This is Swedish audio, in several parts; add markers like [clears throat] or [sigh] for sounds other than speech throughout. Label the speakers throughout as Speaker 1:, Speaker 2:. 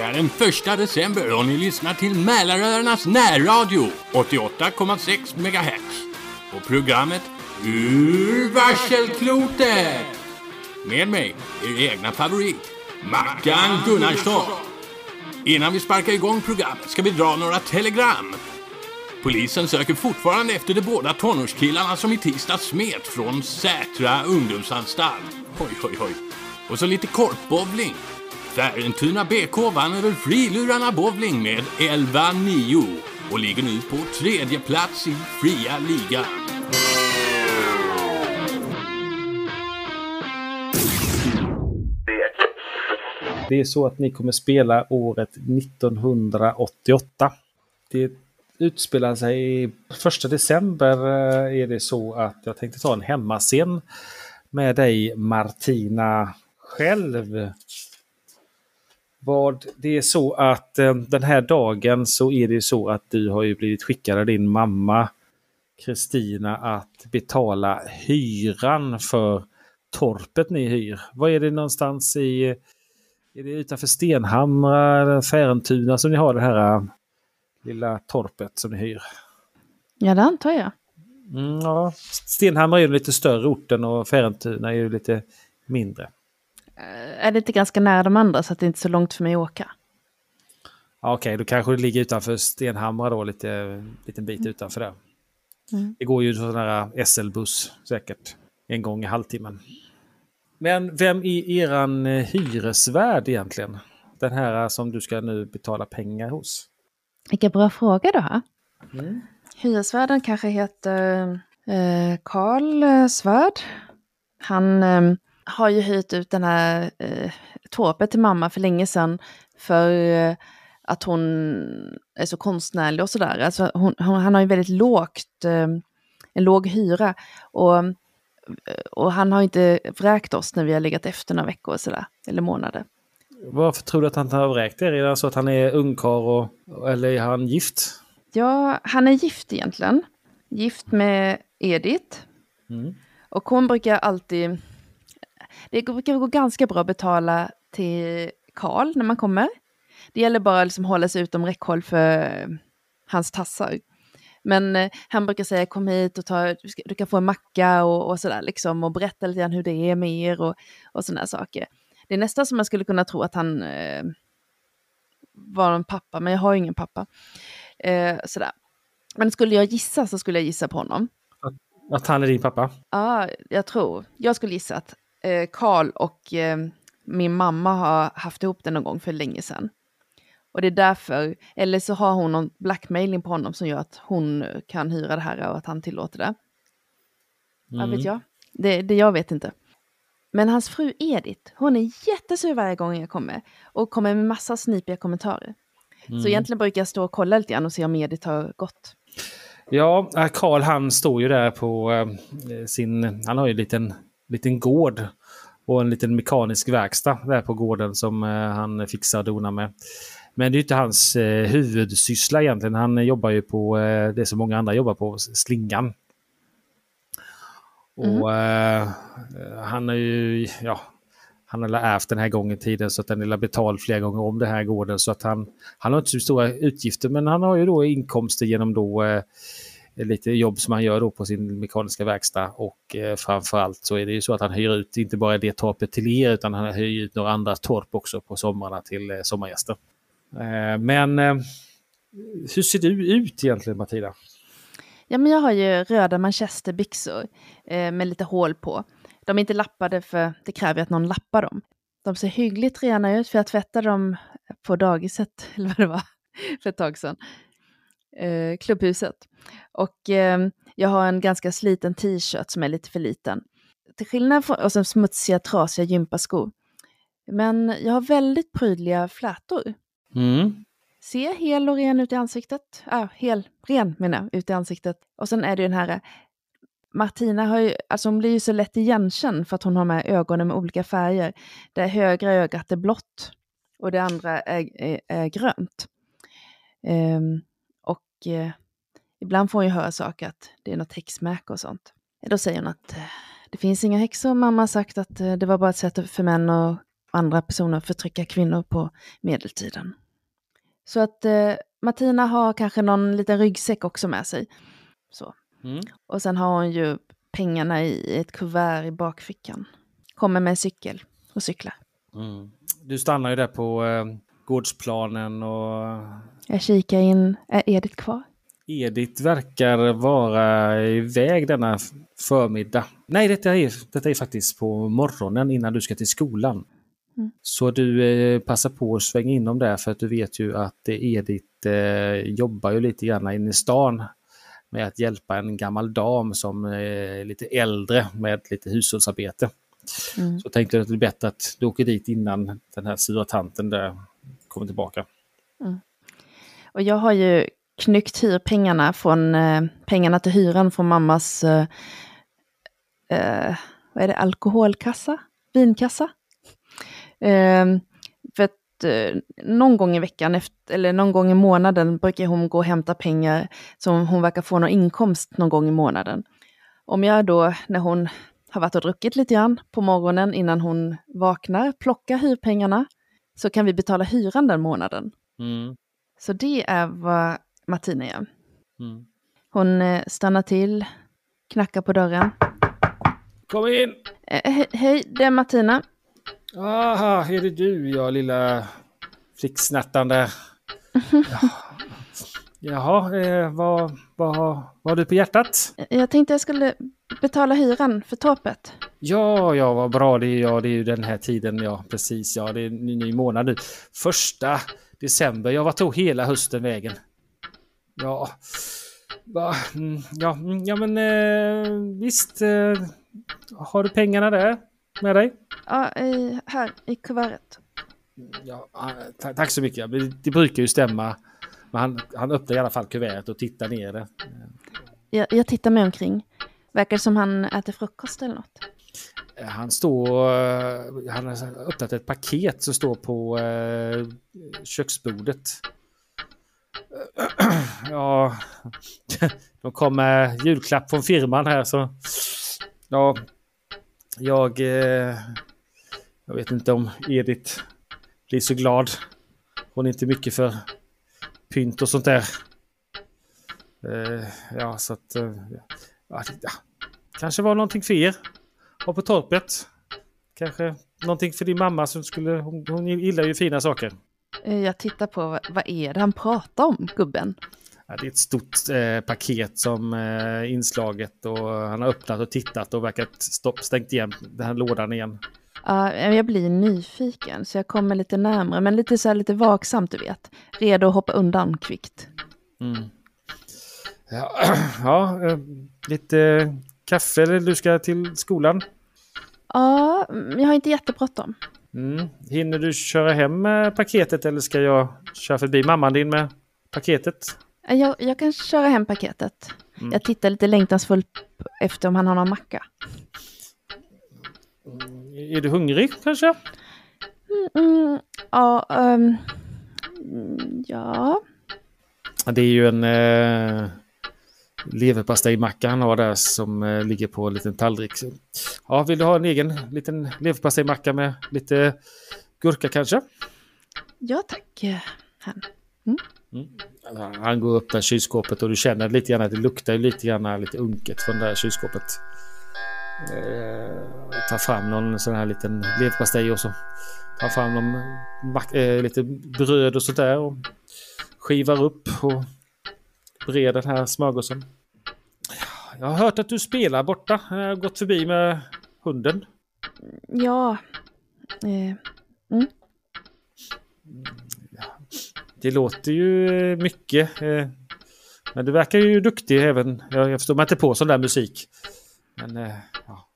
Speaker 1: Det är den första december och ni lyssnar till Mälaröarnas närradio 88,6 MHz. Och programmet Ur varselklotet! Med mig, er egna favorit, Mackan Gunnarsson. Innan vi sparkar igång programmet ska vi dra några telegram. Polisen söker fortfarande efter de båda tonårskillarna som i tisdags smet från Sätra ungdomsanstalt. Oj, oj, oj. Och så lite korpbowling. Färentuna BK vann över Frilurarna Bowling med 11-9 och ligger nu på tredje plats i fria ligan.
Speaker 2: Det är så att ni kommer spela året 1988. Det utspelar sig i första december eh, är det så att jag tänkte ta en hemmascen med dig Martina själv. Vad det är så att eh, den här dagen så är det så att du har ju blivit skickad av din mamma Kristina att betala hyran för torpet ni hyr. Vad är det någonstans i är det utanför Stenhamra eller Färentuna som ni har det här äh, lilla torpet som ni hyr?
Speaker 3: Ja, det antar jag.
Speaker 2: Mm, ja. Stenhamra är ju lite större orten och Färentuna är ju lite mindre.
Speaker 3: Äh, är det inte ganska nära de andra så att det inte är så långt för mig att åka?
Speaker 2: Ja, Okej, okay, då kanske det ligger utanför Stenhamra då, lite liten bit utanför där. Mm. Det går ju sån här SL-buss säkert en gång i halvtimmen. Men vem är eran eh, hyresvärd egentligen? Den här som du ska nu betala pengar hos?
Speaker 3: Vilka bra frågor du har. Mm. Hyresvärden kanske heter eh, Karl eh, Svärd. Han eh, har ju hyrt ut den här eh, torpet till mamma för länge sedan för eh, att hon är så konstnärlig och sådär. Alltså hon, hon, han har ju väldigt lågt, eh, en låg hyra. Och och han har inte vräkt oss när vi har legat efter några veckor sådär, eller månader.
Speaker 2: Varför tror du att han har vräkt er? Är det så att han är ungkarl och, eller är han gift?
Speaker 3: Ja, han är gift egentligen. Gift med Edith. Mm. Och hon brukar alltid... Det brukar gå ganska bra att betala till Karl när man kommer. Det gäller bara att liksom hålla sig utom räckhåll för hans tassar. Men eh, han brukar säga kom hit och ta, du, ska, du kan få en macka och, och sådär liksom och berätta lite grann hur det är med er och, och sådana saker. Det är nästan som man skulle kunna tro att han eh, var en pappa, men jag har ju ingen pappa. Eh, sådär. Men skulle jag gissa så skulle jag gissa på honom.
Speaker 2: Att, att han är din pappa?
Speaker 3: Ja, jag tror. Jag skulle gissa att eh, Karl och eh, min mamma har haft ihop det någon gång för länge sedan. Och det är därför, eller så har hon någon blackmailing på honom som gör att hon kan hyra det här och att han tillåter det. Mm. Vad vet jag? Det, det jag vet inte. Men hans fru Edith, hon är jättesur varje gång jag kommer och kommer med massa snipiga kommentarer. Mm. Så egentligen brukar jag stå och kolla lite grann och se om Edith har gått.
Speaker 2: Ja, äh, Karl han står ju där på äh, sin, han har ju en liten, liten gård och en liten mekanisk verkstad där på gården som äh, han fixar och donar med. Men det är inte hans eh, huvudsyssla egentligen. Han jobbar ju på eh, det som många andra jobbar på, slingan. Och mm. eh, han är ju, ja, han har ärvt den här gången tiden så att den är betald flera gånger om det här gården. Så att han, han har inte så stora utgifter men han har ju då inkomster genom då eh, Eh, lite jobb som han gör då på sin mekaniska verkstad och eh, framförallt så är det ju så att han hyr ut inte bara det torpet till er utan han hyr ut några andra torp också på somrarna till eh, sommargäster. Eh, men eh, hur ser du ut egentligen Matilda?
Speaker 3: Ja, men jag har ju röda manchesterbyxor eh, med lite hål på. De är inte lappade för det kräver att någon lappar dem. De ser hyggligt rena ut för jag tvättade dem på dagiset, [laughs] eller vad det var, för ett tag sedan. Eh, klubbhuset. Och eh, jag har en ganska sliten t-shirt som är lite för liten. Till skillnad från, och sen smutsiga, trasiga gympaskor. Men jag har väldigt prydliga flätor. Mm. Se hel och ren ut i ansiktet. Ah, hel, ren menar jag, ut i ansiktet. Och sen är det den här Martina har ju, alltså hon blir ju så lätt igenkänd för att hon har med ögonen med olika färger. Det högra ögat är blått och det andra är, är, är grönt. Um, och uh, ibland får hon ju höra saker att det är något häxmärke och sånt. Då säger hon att uh, det finns inga häxor. Mamma har sagt att uh, det var bara ett sätt för män att andra personer förtrycka kvinnor på medeltiden. Så att eh, Martina har kanske någon liten ryggsäck också med sig. Så.
Speaker 2: Mm.
Speaker 3: Och sen har hon ju pengarna i ett kuvert i bakfickan. Kommer med en cykel och cyklar.
Speaker 2: Mm. Du stannar ju där på eh, gårdsplanen och
Speaker 3: Jag kikar in, är Edith kvar?
Speaker 2: Edith verkar vara iväg denna förmiddag. Nej, detta är, detta är faktiskt på morgonen innan du ska till skolan.
Speaker 3: Mm.
Speaker 2: Så du eh, passar på att svänga in dem där för att du vet ju att eh, Edith eh, jobbar ju lite grann inne i stan med att hjälpa en gammal dam som är lite äldre med lite hushållsarbete.
Speaker 3: Mm.
Speaker 2: Så tänkte jag att det är bättre att du åker dit innan den här sura tanten där kommer tillbaka. Mm.
Speaker 3: Och jag har ju knyckt hyrpengarna från eh, pengarna till hyran från mammas eh, eh, vad är det, alkoholkassa? Vinkassa? Eh, för att eh, någon gång i veckan, efter, eller någon gång i månaden, brukar hon gå och hämta pengar som hon verkar få någon inkomst någon gång i månaden. Om jag då, när hon har varit och druckit lite grann på morgonen innan hon vaknar, plockar hyrpengarna, så kan vi betala hyran den månaden.
Speaker 2: Mm.
Speaker 3: Så det är vad Martina gör.
Speaker 2: Mm.
Speaker 3: Hon eh, stannar till, knackar på dörren.
Speaker 2: Kom in!
Speaker 3: Eh, he hej, det är Martina.
Speaker 2: Aha, är det du, ja lilla flicksnattande? Ja. [laughs] Jaha, eh, vad, vad, vad har du på hjärtat?
Speaker 3: Eh, Jag tänkte jag skulle betala hyran för torpet.
Speaker 2: Ja, ja, vad bra det är. Ja, det är ju den här tiden, ja, precis. Ja, det är en ny, månad nu. Första december. Ja, vad tog hela hösten vägen? Ja, va, mm, ja, mm, ja men eh, visst. Eh, har du pengarna där med dig?
Speaker 3: Ja, i, här i kuvertet.
Speaker 2: Ja, ta- tack så mycket. Det brukar ju stämma. Men han, han öppnar i alla fall kuvertet och tittar ner det.
Speaker 3: Jag, jag tittar mig omkring. Verkar det som han äter frukost eller något.
Speaker 2: Eh, Han står... eh, Han har öppnat ett paket som står på eh, köksbordet. [clears throat] Ja, [laughs] de kom med julklapp från firman här så... Ja, jag... Jag vet inte om Edith blir så glad. Hon är inte mycket för pynt och sånt där. Eh, ja, så att... Eh, ja, ja, kanske var någonting för er. Och på torpet. Kanske någonting för din mamma som skulle... Hon, hon gillar ju fina saker.
Speaker 3: Eh, Jag tittar på vad, är det han pratar om, gubben?
Speaker 2: Ja, det är ett stort eh, paket som eh, inslaget och han har öppnat och tittat och verkat stopp, stängt igen den här lådan igen.
Speaker 3: Ja, jag blir nyfiken så jag kommer lite närmare, men lite så här lite vaksamt du vet. Redo att hoppa undan kvickt.
Speaker 2: Mm. Ja, [clears throat] ja eh, lite kaffe eller du ska till skolan.
Speaker 3: Ja, mm, jag har inte jättebråttom.
Speaker 2: Mm. Hinner du köra hem paketet eller ska jag köra förbi mamman din med paketet?
Speaker 3: Eh, Jag, jag kan köra hem paketet.
Speaker 2: Mm.
Speaker 3: Jag tittar lite längtansfullt efter om han har någon macka.
Speaker 2: Är du hungrig kanske?
Speaker 3: Mm, ja, mm, ja.
Speaker 2: Ja, Det är ju en eh, leverpastejmacka han har där som eh, ligger på en liten tallrik. Ja, vill du ha en egen liten leverpastejmacka med lite gurka kanske?
Speaker 3: Ja tack, eh, han.
Speaker 2: Ja, Han går upp där kylskåpet och du känner lite grann att det luktar lite grann lite unket från det här kylskåpet. Eh, tar fram någon sån här liten leverpastej och så tar fram någon eh, lite bröd och sånt där och skivar upp och bereder den här smörgåsen. Jag har hört att du spelar borta. Jag har gått förbi med hunden.
Speaker 3: Ja. Eh,
Speaker 2: Det låter ju eh, mycket. Men du verkar ju duktig även. Jag förstår mig inte på sån där musik. Men eh, ja.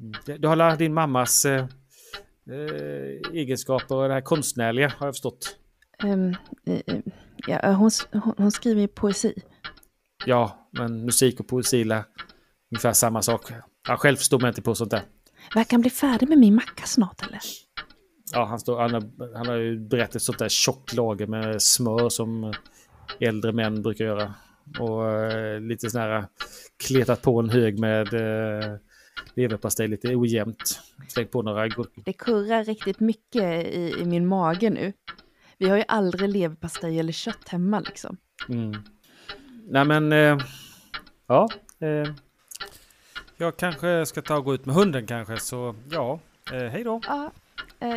Speaker 2: Mm, Du har alla din mammas eh, eh, egenskaper och det här konstnärliga har jag förstått.
Speaker 3: eh, ja, hon, hon skriver ju poesi.
Speaker 2: Ja, men musik och poesi är ungefär samma sak. Jag själv förstår mig inte på sånt där.
Speaker 3: Verkar han bli färdig med min macka snart eller?
Speaker 2: Ja, han, står, han, har, han har ju berättat sånt där tjockt lager med smör som äldre män brukar göra. Och eh, lite sån här kletat på en hög med eh, leverpastej lite ojämnt. Släng på några gurkor.
Speaker 3: Det kurrar riktigt mycket i, i min mage nu. Vi har ju aldrig leverpastej eller kött hemma liksom.
Speaker 2: Mm. Nej men, eh, ja. Eh, jag kanske ska ta och gå ut med hunden kanske, så ja, eh, hej då.
Speaker 3: Ja, eh,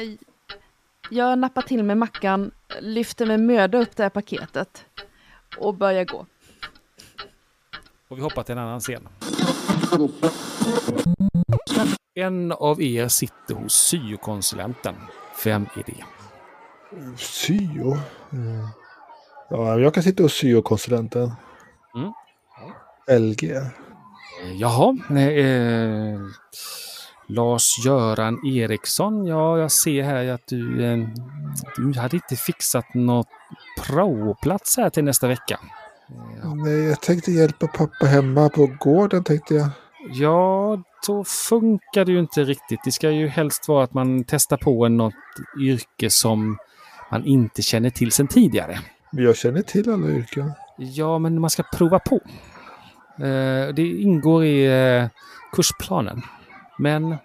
Speaker 3: jag nappar till med mackan, lyfter med möda upp det här paketet och börjar gå.
Speaker 2: Och vi hoppar till en annan scen. [laughs] En av er sitter hos syokonsulenten. Vem är det?
Speaker 4: Syo? Mm. Ja, jag kan sitta hos syokonsulenten.
Speaker 2: Mm.
Speaker 4: LG.
Speaker 2: Eh, Jaha, nej, eh, Lars-Göran Eriksson. Ja, jag ser här att du, eh, du hade inte fixat något praoplats här till nästa vecka. Eh,
Speaker 4: Nej, jag tänkte hjälpa pappa hemma på gården tänkte jag.
Speaker 2: Ja, så funkar det ju inte riktigt. Det ska ju helst vara att man testar på något yrke som man inte känner till sedan tidigare.
Speaker 4: Men jag känner till alla yrken.
Speaker 2: Ja, men man ska prova på. Eh, det ingår i eh, kursplanen. Men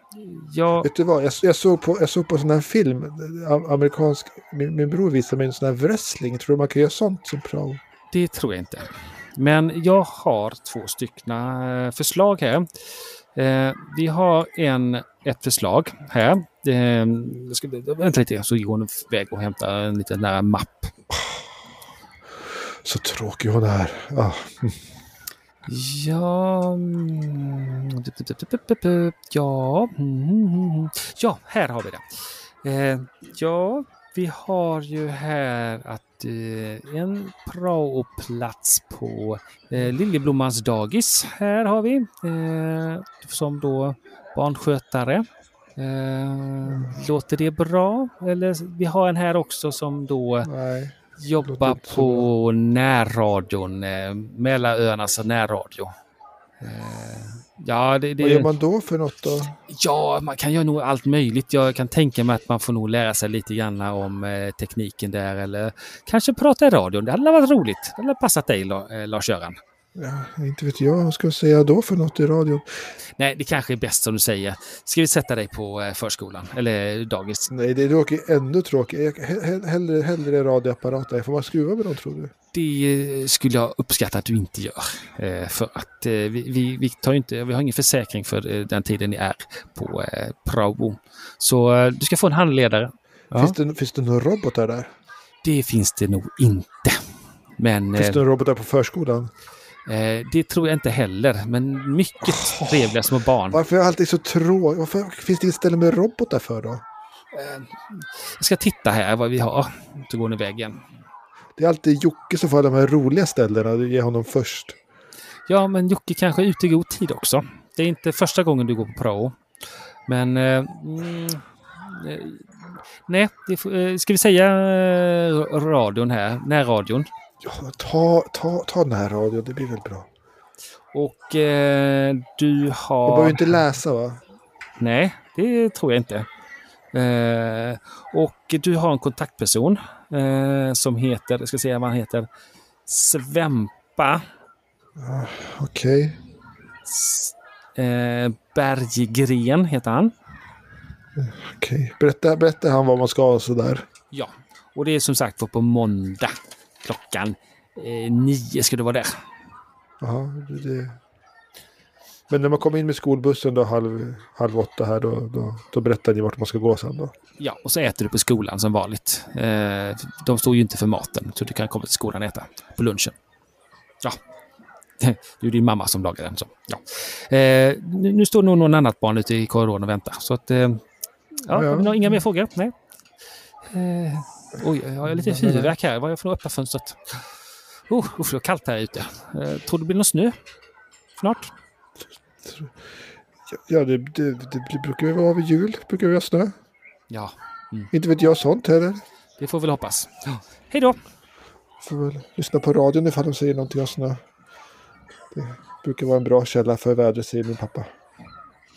Speaker 2: jag...
Speaker 4: Vet du vad, jag, jag, såg på, jag såg på en sån här film, a- amerikansk, min, min bror visade mig en sån här wrestling. Tror du man kan göra sånt som prao?
Speaker 2: Det tror jag inte. Men jag har två stycken eh, förslag här. Eh, vi har en, ett förslag här. Eh, jag ska, vänta lite, så går hon iväg och hämtar en liten nära mapp.
Speaker 4: Så tråkig hon är. Ah.
Speaker 2: Ja... Ja... Ja, här har vi det. Eh, ja, vi har ju här att eh, en praoplats på eh, Liljeblommans dagis. Här har vi. Eh, som då barnskötare. Eh, låter det bra? Eller vi har en här också som då
Speaker 4: Nej.
Speaker 2: jobbar på närradion, eh, Mälaröarnas närradio. Ja, det,
Speaker 4: Vad
Speaker 2: det,
Speaker 4: gör man då för något då?
Speaker 2: ja, man kan göra nog allt möjligt. Jag kan tänka mig att man får nog lära sig lite grann om eh, tekniken där eller kanske prata i radion. Det hade varit roligt. Det hade passat dig, eh, Lars-Göran.
Speaker 4: Ja, inte vet jag. Vad ska jag säga då för något i radion?
Speaker 2: Nej, det kanske är bäst som du säger. Ska vi sätta dig på eh, förskolan eller dagis?
Speaker 4: Nej, det låter ännu tråkigt. Hellre, hellre radioapparater. Får man skruva med dem tror du?
Speaker 2: Det eh, skulle jag uppskatta att du inte gör. Eh, För att vi, vi, vi, tar inte, vi har ingen försäkring för den tiden ni är på prao. Så du ska få en handledare. Ja,
Speaker 4: Finns, det, finns det några robotar där?
Speaker 2: det finns det nog inte. Men
Speaker 4: Finns det några robotar på förskolan?
Speaker 2: Eh, det tror jag inte heller. Men mycket trevliga små barn.
Speaker 4: Varför är jag alltid så tråkig? Varför finns det inget ställe med robotar för då?
Speaker 2: Jag ska titta här vad vi har. Så går ni iväg igen.
Speaker 4: Det är alltid Jocke som får de här roliga ställena. Du ger honom först.
Speaker 2: Ja, men Jocke kanske är ute i god tid också. Det är inte första gången du går på prao. Men... Eh, mm, eh, nej, det eh, ska vi säga eh, radion här? Närradion.
Speaker 4: Ta, ta, ta den här radion. Det blir väl bra.
Speaker 2: Och eh, du
Speaker 4: Jag
Speaker 2: har...
Speaker 4: behöver inte läsa va?
Speaker 2: Nej, det tror jag inte. Eh, och du har en kontaktperson eh, som heter, jag ska se vad han heter, Svempa
Speaker 4: Okej.
Speaker 2: S- eh, Berggren heter han.
Speaker 4: Okej. Berätta, berätta han vad man ska ha sådär.
Speaker 2: Ja, och det är som sagt var på måndag klockan eh, nio ska du vara där.
Speaker 4: Jaha, det. Men när man kommer in med skolbussen då halv, halv åtta här då, då, då berättar ni vart man ska gå sen då.
Speaker 2: Ja, och så äter du på skolan som vanligt. Eh, de står ju inte för maten, så du kan komma till skolan och äta på lunchen. Ja, [laughs] det är din mamma som lagar den. Så. Ja. Eh, nu, nu står nog någon annat barn ute i korridoren och väntar. Så att, eh, ja,
Speaker 4: Ja, ja.
Speaker 2: Inga mer frågor? Nej. Eh, oj, jag har lite huvudvärk här. Vad är det för att öppna fönstret? Oh, usch, det var kallt här ute. Eh, tror det blir någon snö? Snart?
Speaker 4: Ja, det, det, det brukar ju vara vid jul. Brukar vi ha snö.
Speaker 2: Ja,
Speaker 4: Inte vet jag sånt heller.
Speaker 2: det får vi väl hoppas. Ja. Hej då!
Speaker 4: Får väl lyssna på radion ifall de säger någonting om snö. Det brukar vara en bra källa för vädret, säger min pappa.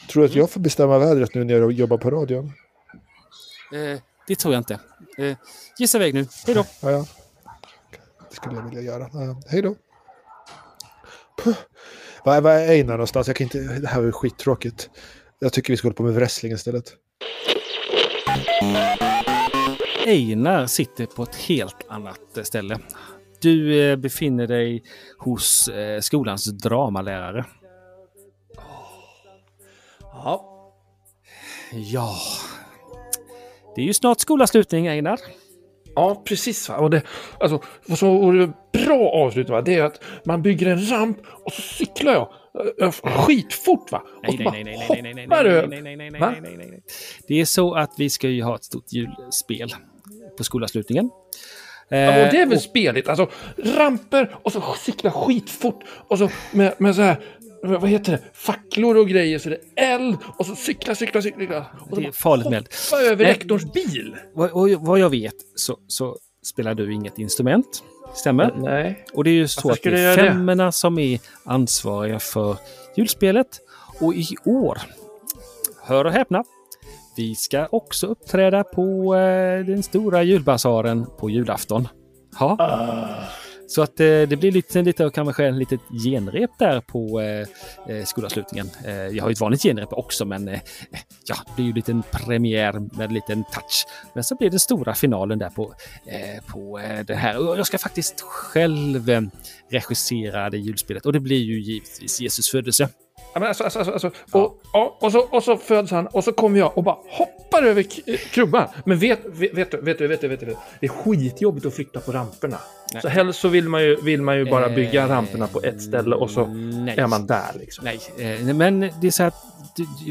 Speaker 4: Tror du att jag får bestämma vädret nu när jag jobbar på radion?
Speaker 2: Eh, det tror jag inte. Eh, gissa iväg nu. Hej då!
Speaker 4: Ja, ja. Det skulle jag vilja göra. Ja. hej då. Puh. Var, var är Einar någonstans? Jag kan inte, det här var skittråkigt. Jag tycker vi ska hålla på med wrestling istället.
Speaker 2: Einar sitter på ett helt annat eh, ställe. Du eh, befinner dig hos eh, skolans dramalärare.
Speaker 5: Ja.
Speaker 2: Ja, det är ju snart skolavslutning Einar.
Speaker 5: Ja, precis. Och det, alltså, vad som vore bra avslut va? det är att man bygger en ramp och så cyklar jag äh, skitfort. Va? Och
Speaker 2: Nej, nej, nej, nej, nej, nej, nej, nej, nej, nej, nej, nej, nej. Det är så att vi ska ju ha ett stort julspel på skolavslutningen.
Speaker 5: Ja, och det är
Speaker 2: Eh,
Speaker 5: väl speligt. Alltså ramper och så cykla skitfort. Och så med, med så här, vad heter det, facklor och grejer så det är eld. Och så cykla, cykla, cykla. Och
Speaker 2: Det är farligt med eld.
Speaker 5: hoppa över
Speaker 2: Nej.
Speaker 5: rektorns bil.
Speaker 2: vad, och vad jag vet så, så spelar du inget instrument. Stämmer?
Speaker 5: Nej.
Speaker 2: Och det är ju så
Speaker 5: Varför
Speaker 2: att det är
Speaker 5: göra det?
Speaker 2: femmorna som är ansvariga för julspelet. Och i år, hör och häpna, vi ska också uppträda på eh, den stora julbasaren på julafton. Ja. Så att eh, det blir lite, lite kanske en litet genrep där på eh, eh, skolavslutningen. Eh, jag har ju ett vanligt genrep också men eh, eh, ja, det blir ju en liten premiär med en liten touch. Men så blir den stora finalen där på, eh, på eh, det här. Och jag ska faktiskt själv eh, regissera det julspelet och det blir ju givetvis Jesus födelse.
Speaker 5: Ja, men alltså, alltså, alltså, alltså, och, och, och, så, och så föds han och så kommer jag och bara hoppar över eh, krubban. Men vet, vet, vet, du, vet, du, vet, du, vet du, det är skitjobbigt att flytta på ramperna.
Speaker 2: Nej.
Speaker 5: Så helst så vill man ju, vill man ju bara bygga
Speaker 2: Eh,
Speaker 5: ramperna på ett ställe och så
Speaker 2: nej.
Speaker 5: är man där liksom.
Speaker 2: Nej, eh, men det är så att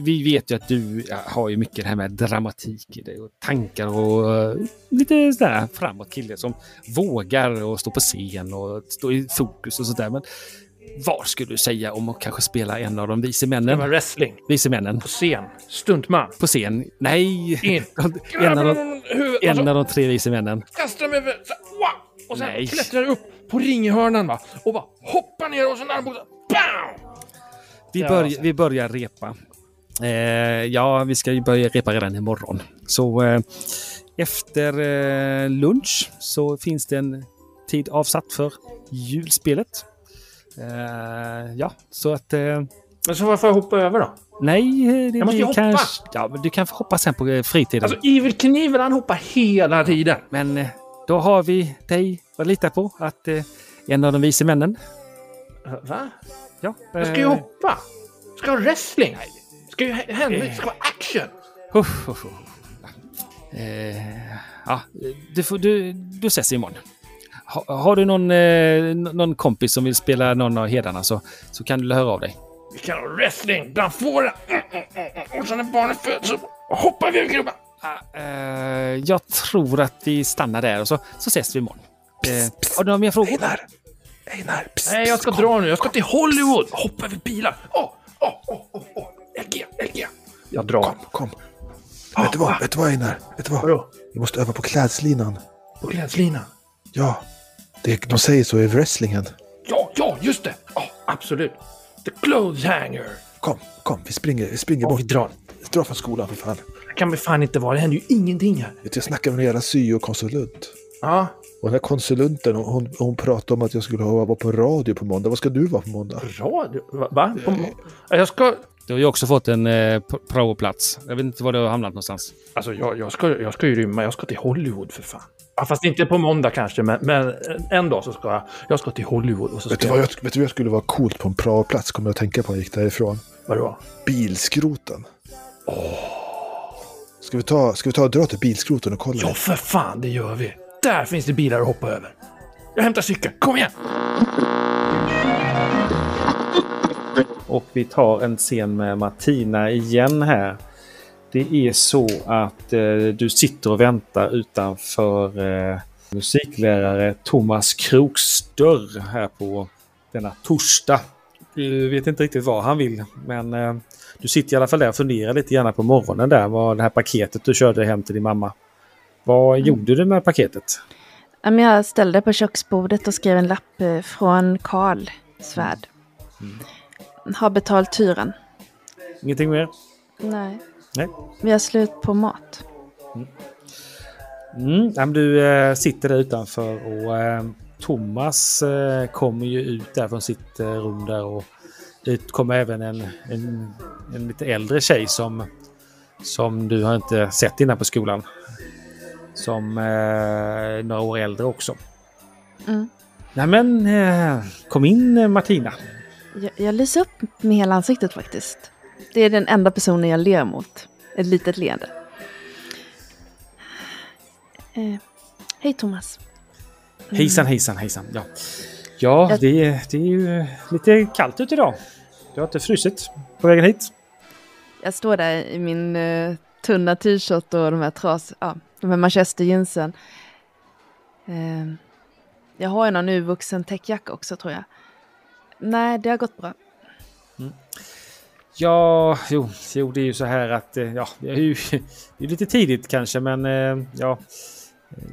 Speaker 2: vi vet ju att du ja, har ju mycket det här med dramatik i dig och tankar och lite sådär framåt kille som vågar och stå på scen och stå i fokus och sådär. Men vad skulle du säga om att kanske spela en av de vise
Speaker 5: Det var
Speaker 2: männen?
Speaker 5: wrestling
Speaker 2: Vise männen
Speaker 5: på scen. Stuntman.
Speaker 2: på scen? Nej!
Speaker 5: In. [laughs]
Speaker 2: en, av de, en av de tre vise männen.
Speaker 5: kastar mig över, wow, och sen
Speaker 2: Nej.
Speaker 5: klättrar upp på ringhörnan va? och bara hoppar ner och så armbågen. Bam!
Speaker 2: Vi,
Speaker 5: alltså.
Speaker 2: vi börjar repa. Eh, ja, vi ska ju börja repa redan imorgon. Så eh, efter eh, lunch så finns det en tid avsatt för julspelet. Eh, ja, så att... Eh,
Speaker 5: Men så varför hoppa över då?
Speaker 2: nej, eh, det
Speaker 5: Jag måste ju
Speaker 2: blir
Speaker 5: hoppa.
Speaker 2: kanske... Ja, men du kan hoppa sen på fritiden.
Speaker 5: Alltså Evil Knievel han hoppar hela tiden.
Speaker 2: men då har vi dig att lita på att eh, en av de vise männen...
Speaker 5: Va?
Speaker 2: Ja,
Speaker 5: Jag ska ju hoppa. Ska ha wrestling. Ska ju hända. Ska vara action.
Speaker 2: Uff, uff. Eh, ja, du, får, du, du ses imorgon. Ha, har du någon, eh, någon kompis som vill spela någon av herdarna så, så kan du höra av dig.
Speaker 5: Vi kan ha wrestling bland fåren. Mm, mm, mm, mm. Och sen när barnet föds så hoppar vi över krubban.
Speaker 2: Ah, eh, jag tror att vi stannar där och så, så ses vi imorgon. Eh, har du några mer frågor?
Speaker 4: Einar! Einar! Psst,
Speaker 5: Nej, jag ska
Speaker 4: psst,
Speaker 5: dra nu. Jag ska till Hollywood. Hoppa över bilar. Åh, åh, åh, åh, åh. LG, LG. Jag drar.
Speaker 4: Kom, kom. vet, du vad, vet du vad Einar? Vet du vad?
Speaker 5: Vadå?
Speaker 4: Vi måste öva på klädslinan.
Speaker 5: På klädslinan.
Speaker 4: Ja, det, de säger så i wrestlingen.
Speaker 5: Ja, ja, just det. Ja, absolut. The clothes hanger.
Speaker 4: Kom, kom, vi springer, vi springer
Speaker 5: Ja,
Speaker 4: bort.
Speaker 5: vi drar.
Speaker 4: Dra från skolan för fan.
Speaker 5: Det kan vi fan inte vara. Det händer ju ingenting här.
Speaker 4: Vet du, Jag snackade med en jävla syokonsulent.
Speaker 5: Ja,
Speaker 4: Och den här konsulenten, hon, hon, pratade om att jag skulle ha- vara på radio på måndag. Vad ska du vara på måndag?
Speaker 5: radio. Va? På, Ja, jag ska...
Speaker 2: Du har ju också fått en eh, praoplats. Jag vet inte var du har hamnat någonstans.
Speaker 5: Alltså, jag, jag, ska, jag ska ju rymma. Jag ska till Hollywood för fan. Ja, fast inte på måndag kanske, men, men en dag så ska jag... Jag ska till Hollywood och så
Speaker 4: Vet
Speaker 5: ska
Speaker 4: du, vad
Speaker 5: jag...
Speaker 4: vet du vad jag skulle vara coolt på en praoplats? Kommer jag att tänka på när jag gick därifrån.
Speaker 5: Vadå?
Speaker 4: Bilskroten. Ska vi ta, ska vi ta och dra till bilskroten och kolla?
Speaker 5: Ja, för fan, det gör vi. Där finns det bilar att hoppa över. Jag hämtar cykeln. Kom igen!
Speaker 2: Och vi tar en scen med Martina igen här. Det är så att eh, du sitter och väntar utanför eh, musiklärare Thomas Kroks dörr här på denna torsdag. Du vet inte riktigt vad han vill, men eh, du sitter i alla fall där och funderar lite grann på morgonen där. Vad det här paketet du körde hem till din mamma. Vad gjorde du med paketet?
Speaker 3: Jag ställde på köksbordet och skrev en lapp eh, från Karl Svärd. Har betalt hyran.
Speaker 2: Ingenting mer?
Speaker 3: Nej.
Speaker 2: Nej.
Speaker 3: Vi har slut på mat.
Speaker 2: Mm, ja, men du eh, sitter där utanför och eh, Thomas eh, kommer ju ut där från sitt rum där och ut kommer även en, en, en lite äldre tjej som, som du har inte sett innan på skolan. Som eh, några år äldre också.
Speaker 3: Mm.
Speaker 2: Nej men, kom in Martina.
Speaker 3: Jag, jag lyser upp med hela ansiktet faktiskt. Det är den enda personen jag ler mot. Ett litet leende. Eh, hej Thomas. Mm.
Speaker 2: Hejsan hejsan hejsan. Ja, ja
Speaker 3: Jag-
Speaker 2: det, är- det är ju lite kallt ute idag. Du har inte frusit på vägen hit?
Speaker 3: Jag står där i min eh, tunna t-shirt och de här tras, ja, de här manchesterjeansen. Eh, jag har ju någon urvuxen täckjacka också tror jag. Nej, det har gått bra.
Speaker 2: Ja, jo, jo, det är ju så här att eh, ja, det är ju [laughs] det är lite tidigt kanske, men eh, ja.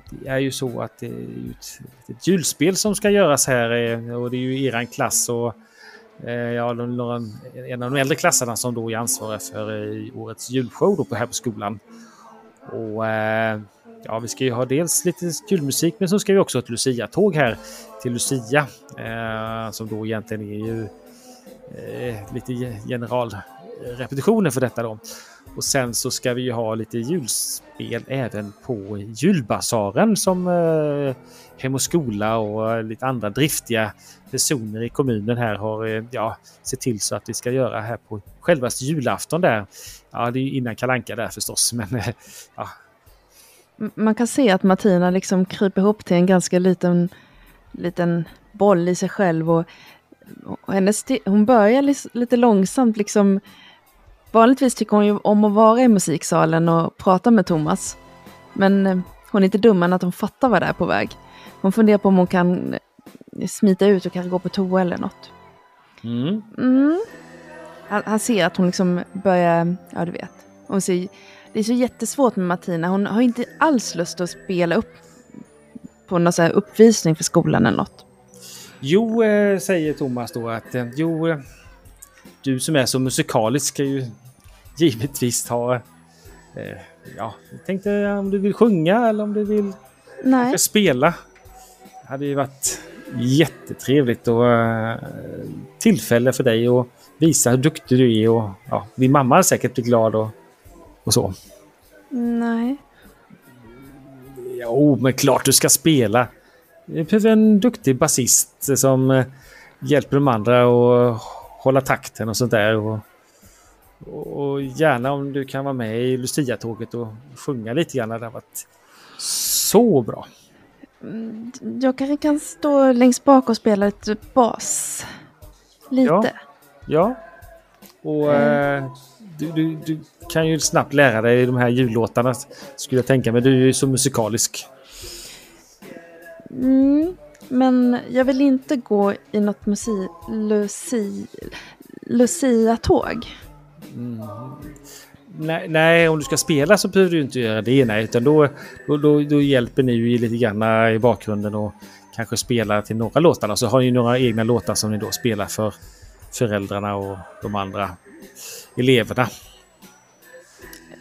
Speaker 2: Det är ju så att det är ett, ett julspel som ska göras här eh, och det är ju eran klass och ja, några, en av de äldre klasserna som då är ansvariga för årets julshow då på, här på skolan. Och ja, vi ska ju ha dels lite julmusik, men så ska vi också ha ett Lucia-tåg här till Lucia som då egentligen är ju eh, lite generalrepetitioner för detta då. Och sen så ska vi ju ha lite julspel även på julbasaren som eh, Hem och skola och eh, lite andra driftiga personer i kommunen här har eh, ja, sett till så att vi ska göra här på självaste julafton där. Ja, det är ju innan kalanka där förstås, [laughs] men eh, ja,
Speaker 3: Man kan se att Martina liksom kryper ihop till en ganska liten, liten boll i sig själv. Och hennes, hon börjar lite långsamt liksom. Vanligtvis tycker hon ju om att vara i musiksalen och prata med Thomas. Men eh, hon är inte dum än att hon fattar vad det är på väg. Hon funderar på om hon kan eh, smita ut och kanske gå på toa eller något.
Speaker 2: mm,
Speaker 3: Mm. Han, han ser att hon liksom börjar, ja du vet. Hon ser, det är så jättesvårt med Martina. Hon har inte alls lust att spela upp på någon så här uppvisning för skolan eller något.
Speaker 2: Jo, eh, säger Thomas då att eh, jo, eh, du som är så musikalisk ska ju givetvis ha... Ja, jag tänkte om du vill sjunga eller om du vill
Speaker 3: Nej,
Speaker 2: spela. Det hade ju varit jättetrevligt och tillfälle för dig att visa hur duktig du är och ja, din mamma är säkert blir glad och, och så.
Speaker 3: nej.
Speaker 2: Jo, men klart du ska spela. Vi behöver en duktig basist som eh, hjälper de andra att hålla takten och sånt där. Och, och gärna om du kan vara med i Lucia-tåget och sjunga lite grann. Det har varit så bra.
Speaker 3: Mm, Jag kanske kan stå längst bak och spela lite bas. Lite.
Speaker 2: Ja. Ja. Och eh, du, du, du kan ju snabbt lära dig de här jullåtarna skulle jag tänka mig. Du är ju så musikalisk.
Speaker 3: Mm, men jag vill inte gå i något musi, luci, Lucia-tåg.
Speaker 2: Mm. Nej, nej, om du ska spela så behöver du inte göra det. Nej, utan då, då, då, då hjälper ni ju lite grann i bakgrunden och kanske spela till några låtar. Så har ni några egna låtar som ni då spelar för föräldrarna och de andra eleverna.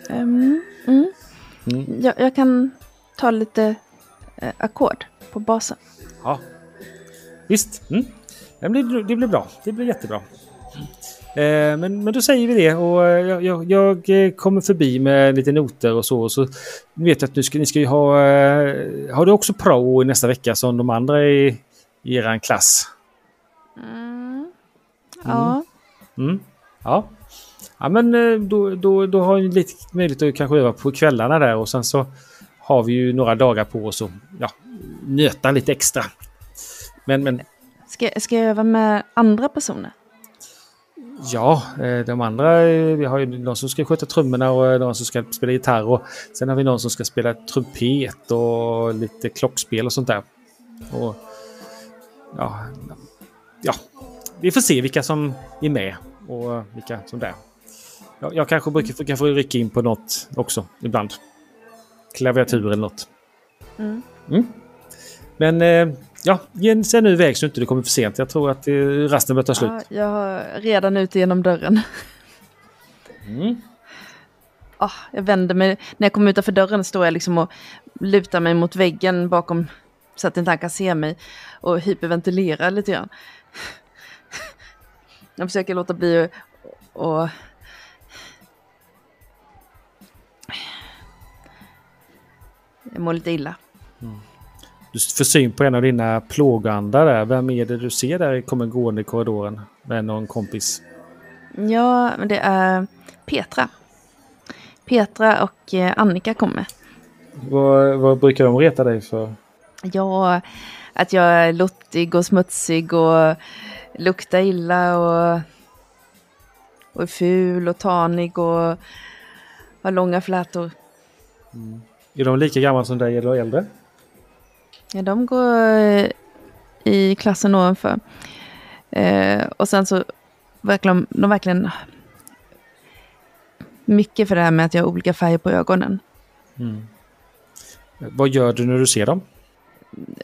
Speaker 3: Mm, mm.
Speaker 2: Mm.
Speaker 3: Jag, jag kan ta lite eh, ackord på basen.
Speaker 2: Ja, visst. Mm. Det, blir, det blir bra. Det blir jättebra. Eh, men, men då säger vi det och eh, jag, jag, jag eh, kommer förbi med lite noter och så. Och så vet jag att nu ska, ni ska ju ha... Har du också prao nästa vecka som de andra i, i er klass?
Speaker 3: Mm. Ja.
Speaker 2: Mm. Ja. Ja, men då, då, då har ni lite möjlighet att kanske öva på kvällarna där och sen så har vi ju några dagar på oss att ja, nöta lite extra. Men, men
Speaker 3: Ska, ska jag öva med andra personer?
Speaker 2: Ja, eh, de andra, eh, vi har ju någon som ska sköta trummorna och eh, någon som ska spela gitarr och sen har vi någon som ska spela trumpet och lite klockspel och sånt där. Och, ja, ja, vi får se vilka som är med och vilka som det är. Jag, jag kanske brukar, kan få rycka in på något också ibland. Klaviatur eller något.
Speaker 3: Mm.
Speaker 2: Mm. Men eh, ja, sen nu iväg så inte du kommer för sent. Jag tror att eh, rasten börjar ta slut.
Speaker 3: Ja, jag har redan ute genom dörren.
Speaker 2: Mm.
Speaker 3: Ah, jag vänder mig. När jag kommer utanför dörren står jag liksom och lutar mig mot väggen bakom så att inte han kan se mig och hyperventilerar lite grann. Jag försöker låta bli att... Och... Jag mår lite illa.
Speaker 2: Du får syn på en av dina plågoandar där. Vem är det du ser där kommer gående i korridoren med någon kompis?
Speaker 3: Ja, men det är Petra. Petra och eh, Annika kommer.
Speaker 2: Vad, vad brukar de reta dig för?
Speaker 3: Ja, att jag är lottig och smutsig och luktar illa och, och är ful och tanig och har långa flätor.
Speaker 2: Är de lika gamla som dig eller äldre?
Speaker 3: Ja, de går eh, i klassen ovanför. Eh, och sen så verkligen, de verkligen mycket för det här med att jag har olika färger på ögonen.
Speaker 2: Vad gör du när du ser dem?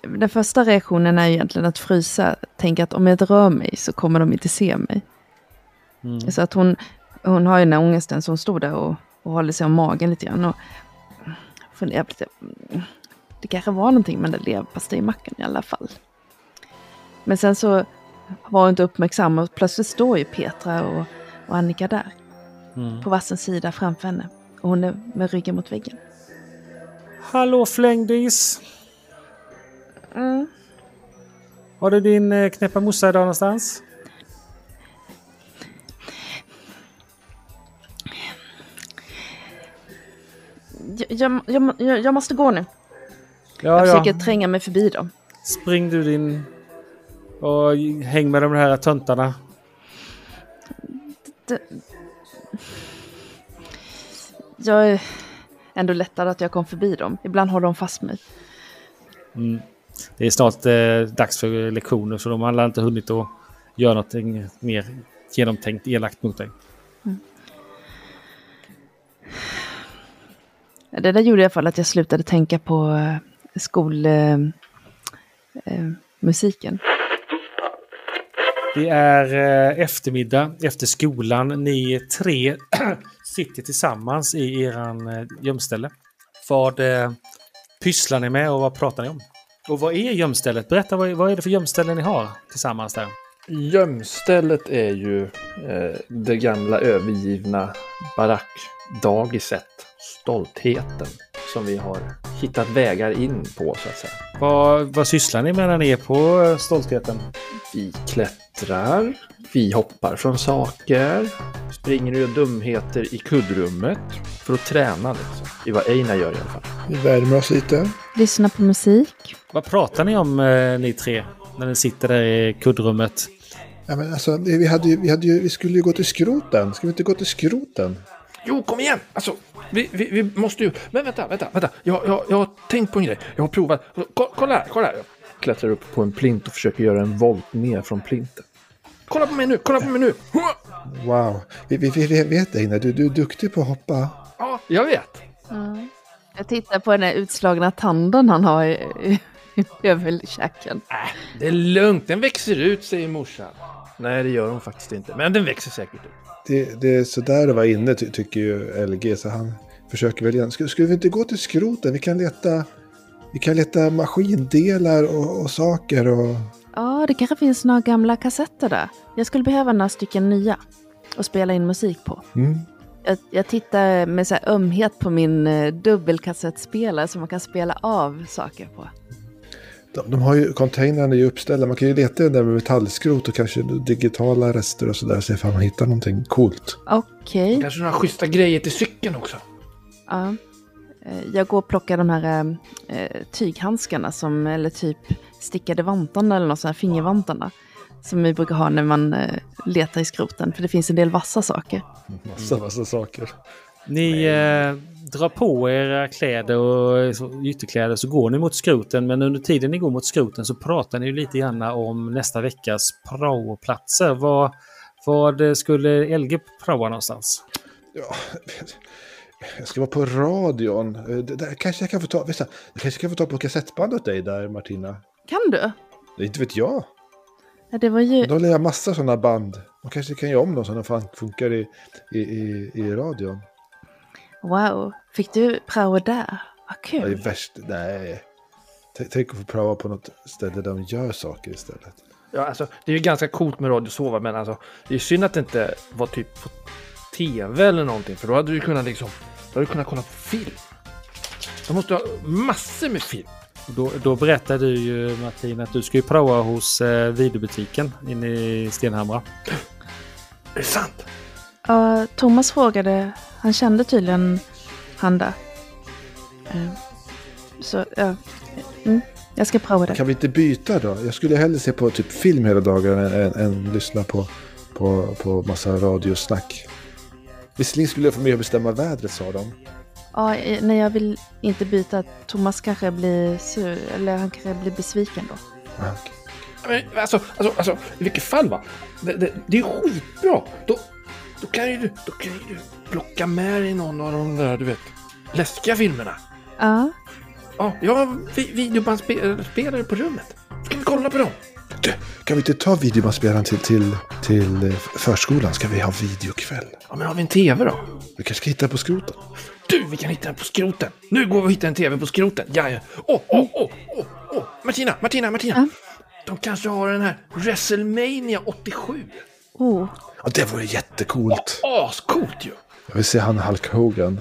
Speaker 3: Den första reaktionen är egentligen att frysa. Tänka att om jag rör mig så kommer de inte se mig. Så att hon, hon har ju den här ångesten så hon stod där och, och håller sig om magen lite grann. Och funderar lite. Mm, Det kanske var någonting med den leverpastejmackan i alla fall. Men sen så var hon inte uppmärksam och plötsligt står ju Petra och, och Annika där. På varsin sida framför henne. Och hon är med ryggen mot väggen.
Speaker 2: Hallå flängdis!
Speaker 3: Mm.
Speaker 2: Har du din eh, knäppa morsa idag någonstans?
Speaker 3: Jag, jag, jag, jag måste gå nu.
Speaker 2: Ja,
Speaker 3: Jag
Speaker 2: ja.
Speaker 3: försöker tränga mig förbi dem.
Speaker 2: Spring du din... Och häng med de här töntarna.
Speaker 3: Det... Jag är ändå lättad att jag kom förbi dem. Ibland håller de fast mig.
Speaker 2: Det är snart eh, dags för lektioner så de har inte hunnit att göra någonting mer genomtänkt elakt mot dig.
Speaker 3: Det där gjorde i alla fall att jag slutade tänka på skolmusiken. Eh, eh.
Speaker 2: Det är eh, eftermiddag efter skolan. Ni tre [clears throat] sitter tillsammans i eran eh, gömställe. Vad eh, pysslar ni med och vad pratar ni om? Och vad är gömstället? Berätta, vad, vad är det för gömställe ni har tillsammans där?
Speaker 5: Gömstället är ju eh, det gamla övergivna barackdagiset, stoltheten, som vi har hittat vägar in på så att säga.
Speaker 2: Vad, vad sysslar ni med när ni är på eh, Stoltheten?
Speaker 5: Vi klättrar, vi hoppar från saker, springer och gör dumheter i kuddrummet för att träna liksom. I vad Einar gör i alla fall.
Speaker 4: Vi värmer oss lite.
Speaker 3: Lyssna på musik.
Speaker 2: Vad pratar ni om eh, ni tre? När ni sitter där i kuddrummet?
Speaker 4: Ja, men alltså, vi, hade ju, vi, hade ju, vi skulle ju gå till skroten. Ska vi inte gå till skroten?
Speaker 5: Jo, kom igen! Alltså, vi, vi, vi måste ju... Men vänta, vänta, vänta. Jag, jag, jag har tänkt på en grej. Jag har provat. Ko- Kolla här, kolla här. Jag klättrar upp på en plint och försöker göra en volt ner från plinten. Kolla på mig nu, kolla på mig nu!
Speaker 4: Wow. Vi, vi, vi vet Einar, du, du är duktig på att hoppa.
Speaker 5: Ja, jag vet.
Speaker 3: Jag tittar på den här utslagna tanden han har i, i, över käken.
Speaker 5: Äh, det är lugnt, den växer ut, säger morsan. Nej, det gör hon faktiskt inte. Men den växer säkert ut.
Speaker 4: Det, det är sådär att vara inne ty, tycker ju LG. Så han försöker väl igen. Skulle, skulle vi inte gå till skroten? Vi kan leta, vi kan leta maskindelar och, och saker. Och...
Speaker 3: Ja, det kanske finns några gamla kassetter där. Jag skulle behöva några stycken nya att spela in musik på.
Speaker 4: Mm.
Speaker 3: Jag, jag tittar med så ömhet på min eh, dubbelkassettspelare som man kan spela av saker på.
Speaker 4: De, de har ju, containrarna är ju uppställda. Man kan ju leta i den där med metallskrot och kanske digitala rester och sådär. Se ifall man hittar någonting coolt.
Speaker 3: Okej.
Speaker 5: Kanske några schyssta grejer till cykeln också.
Speaker 3: Ja. Eh, Jag går och plockar de här eh, tyghandskarna som, eller typ stickade vantarna eller något sånt här, fingervantarna. Som vi brukar ha när man eh, letar i skroten, för det finns en del vassa saker.
Speaker 4: Massa, massa saker.
Speaker 2: Ni eh, drar på era kläder och ytterkläder så går ni mot skroten. Men under tiden ni går mot skroten så pratar ni ju lite grann om nästa veckas praoplatser. Vad, vad skulle LG praoa någonstans?
Speaker 4: Ja, jag ska vara på radion. Eh, Det kanske jag kan få ta, vänta, jag kanske kan få ta på kassettband åt dig där Martina.
Speaker 3: Kan du?
Speaker 4: Det inte vet jag.
Speaker 3: Ja, det var ju...
Speaker 4: Då har jag massa sådana band. Man kanske kan göra om dem så de funkar i, i, i, i radion.
Speaker 3: Wow. Fick du prao där? Vad
Speaker 4: Det är
Speaker 3: kul.
Speaker 4: värst. Nej. T- Tänk att få prova på något ställe där de gör saker istället.
Speaker 5: Ja, alltså, det är ju ganska coolt med Radio Sova, men alltså, det är synd att det inte var typ på tv eller någonting, för då hade du kunnat liksom, då hade du kunnat kolla på film. De måste ha massor med film.
Speaker 2: Då, då berättade du ju Martin att du ska ju prova hos eh, videobutiken inne i Stenhamra.
Speaker 5: Är det sant?
Speaker 3: Ja, Thomas frågade, han kände tydligen han där. Eh, Så, ja. Mm, jag ska prova det.
Speaker 4: Kan vi inte byta då? Jag skulle hellre se på typ film hela dagen än, än, än lyssna på, på, på massa radiosnack. Visserligen skulle jag få med att bestämma vädret sa de.
Speaker 3: Ja, nej, jag vill inte byta. Thomas kanske blir sur, eller han kanske blir besviken då.
Speaker 4: Ah, okej.
Speaker 5: Men, alltså, alltså, alltså, i vilket fall va? Det, det, det är skitbra. Då, då, kan ju du, då kan ju du plocka med dig någon av de där, du vet, läskiga filmerna.
Speaker 3: Ja,
Speaker 5: Ja, jag har vi, videobandspelare på rummet. Ska vi kolla på dem?
Speaker 4: Du, kan vi inte ta videobandspelaren till, till, till eh, förskolan? Ska vi ha videokväll?
Speaker 5: Ja, men har vi en tv då?
Speaker 4: Vi kanske ska hitta på skroten?
Speaker 5: Du, vi kan hitta den på skroten. Nu går vi och hittar en tv på skroten. Ja, ja. Åh, åh, åh, åh, åh. Martina, Martina, Martina.
Speaker 3: Ja.
Speaker 5: De kanske har den här WrestleMania 87.
Speaker 3: Oh.
Speaker 4: Ja, det vore jättecoolt.
Speaker 5: Ascoolt ju.
Speaker 4: Jag vill se han Hulk Hogan.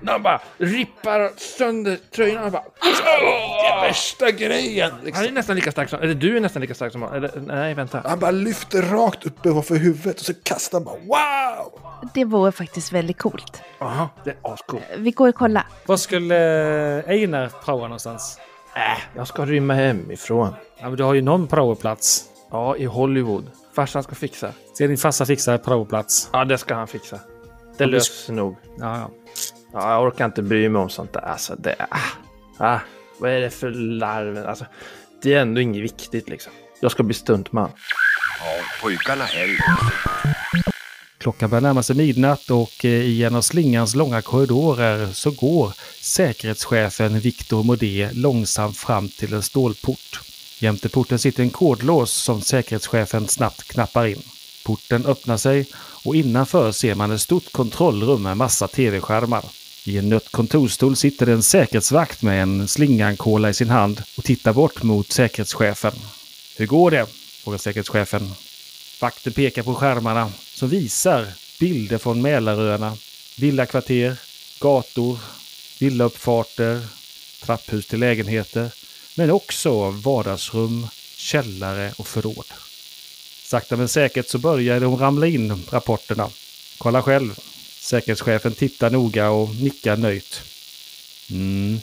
Speaker 5: När han bara rippar sönder tröjan och bara...
Speaker 4: Det värsta grejen!
Speaker 5: Han
Speaker 4: Liksom.
Speaker 5: är nästan lika stark som... Eller du är nästan lika stark som han. Eller nej, vänta.
Speaker 4: Han bara lyfter rakt uppe ovanför huvudet och så kastar han bara wow!
Speaker 3: Det vore faktiskt väldigt coolt.
Speaker 5: Aha, det är ascoolt.
Speaker 3: Vi går och kollar.
Speaker 2: Var skulle eh, Einar prova någonstans?
Speaker 5: Äh, jag ska rymma hemifrån.
Speaker 2: Ja, men du har ju någon praoplats.
Speaker 5: Ja, i Hollywood. Farsan ska fixa.
Speaker 2: Ska din farsa fixa praoplats?
Speaker 5: Ja, det ska han fixa. Det
Speaker 2: Ja,
Speaker 5: löser sig nog.
Speaker 2: Ja, ja.
Speaker 5: Ja, jag orkar inte bry mig om sånt där. Alltså, det... Ah, ah, vad är det för larv? Alltså, det är ändå inget viktigt liksom. Jag ska bli stuntman.
Speaker 6: Pojkarna här
Speaker 2: Klockan börjar närma sig midnatt och eh, i en av slingans långa korridorer så går säkerhetschefen Victor Modé långsamt fram till en stålport. Jämte porten sitter en kodlås som säkerhetschefen snabbt knappar in. Porten öppnar sig och innanför ser man ett stort kontrollrum med massa tv-skärmar. I en nött kontorsstol sitter en säkerhetsvakt med en slingankola i sin hand och tittar bort mot säkerhetschefen. Hur går det? frågar säkerhetschefen. Vakten pekar på skärmarna som visar bilder från Mälaröarna, villakvarter, gator, villauppfarter, trapphus till lägenheter, men också vardagsrum, källare och förråd. Sakta men säkert så börjar de ramla in, rapporterna. Kolla själv. Säkerhetschefen tittar noga och nickar nöjt. Mm.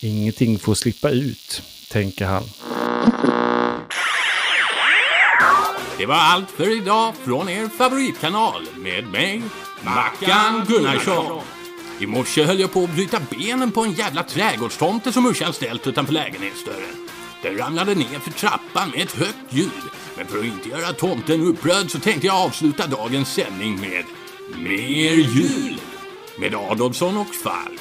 Speaker 2: Ingenting får slippa ut, tänker han.
Speaker 1: Det var allt för idag från er favoritkanal med mig, Mackan Gunnarsson. I morse höll jag på att bryta benen på en jävla trädgårdstomte som morsan ställt utanför lägenhetsdörren. Den ramlade ner för trappan med ett högt ljud. Men för att inte göra tomten upprörd så tänkte jag avsluta dagens sändning med Mer jul med Adolfsson och Falk.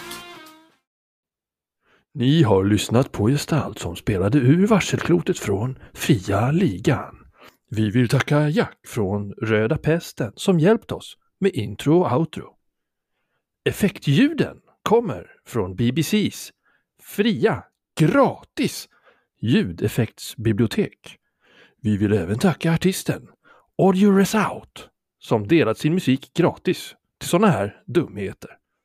Speaker 5: Ni har lyssnat på gestalt som spelade ur varselklotet från Fria Ligan. Vi vill tacka Jack från Röda Pesten som hjälpt oss med intro och outro. Effektljuden kommer från BBCs fria, gratis ljudeffektsbibliotek. Vi vill även tacka artisten Audio Resout som delat sin musik gratis till sådana här dumheter.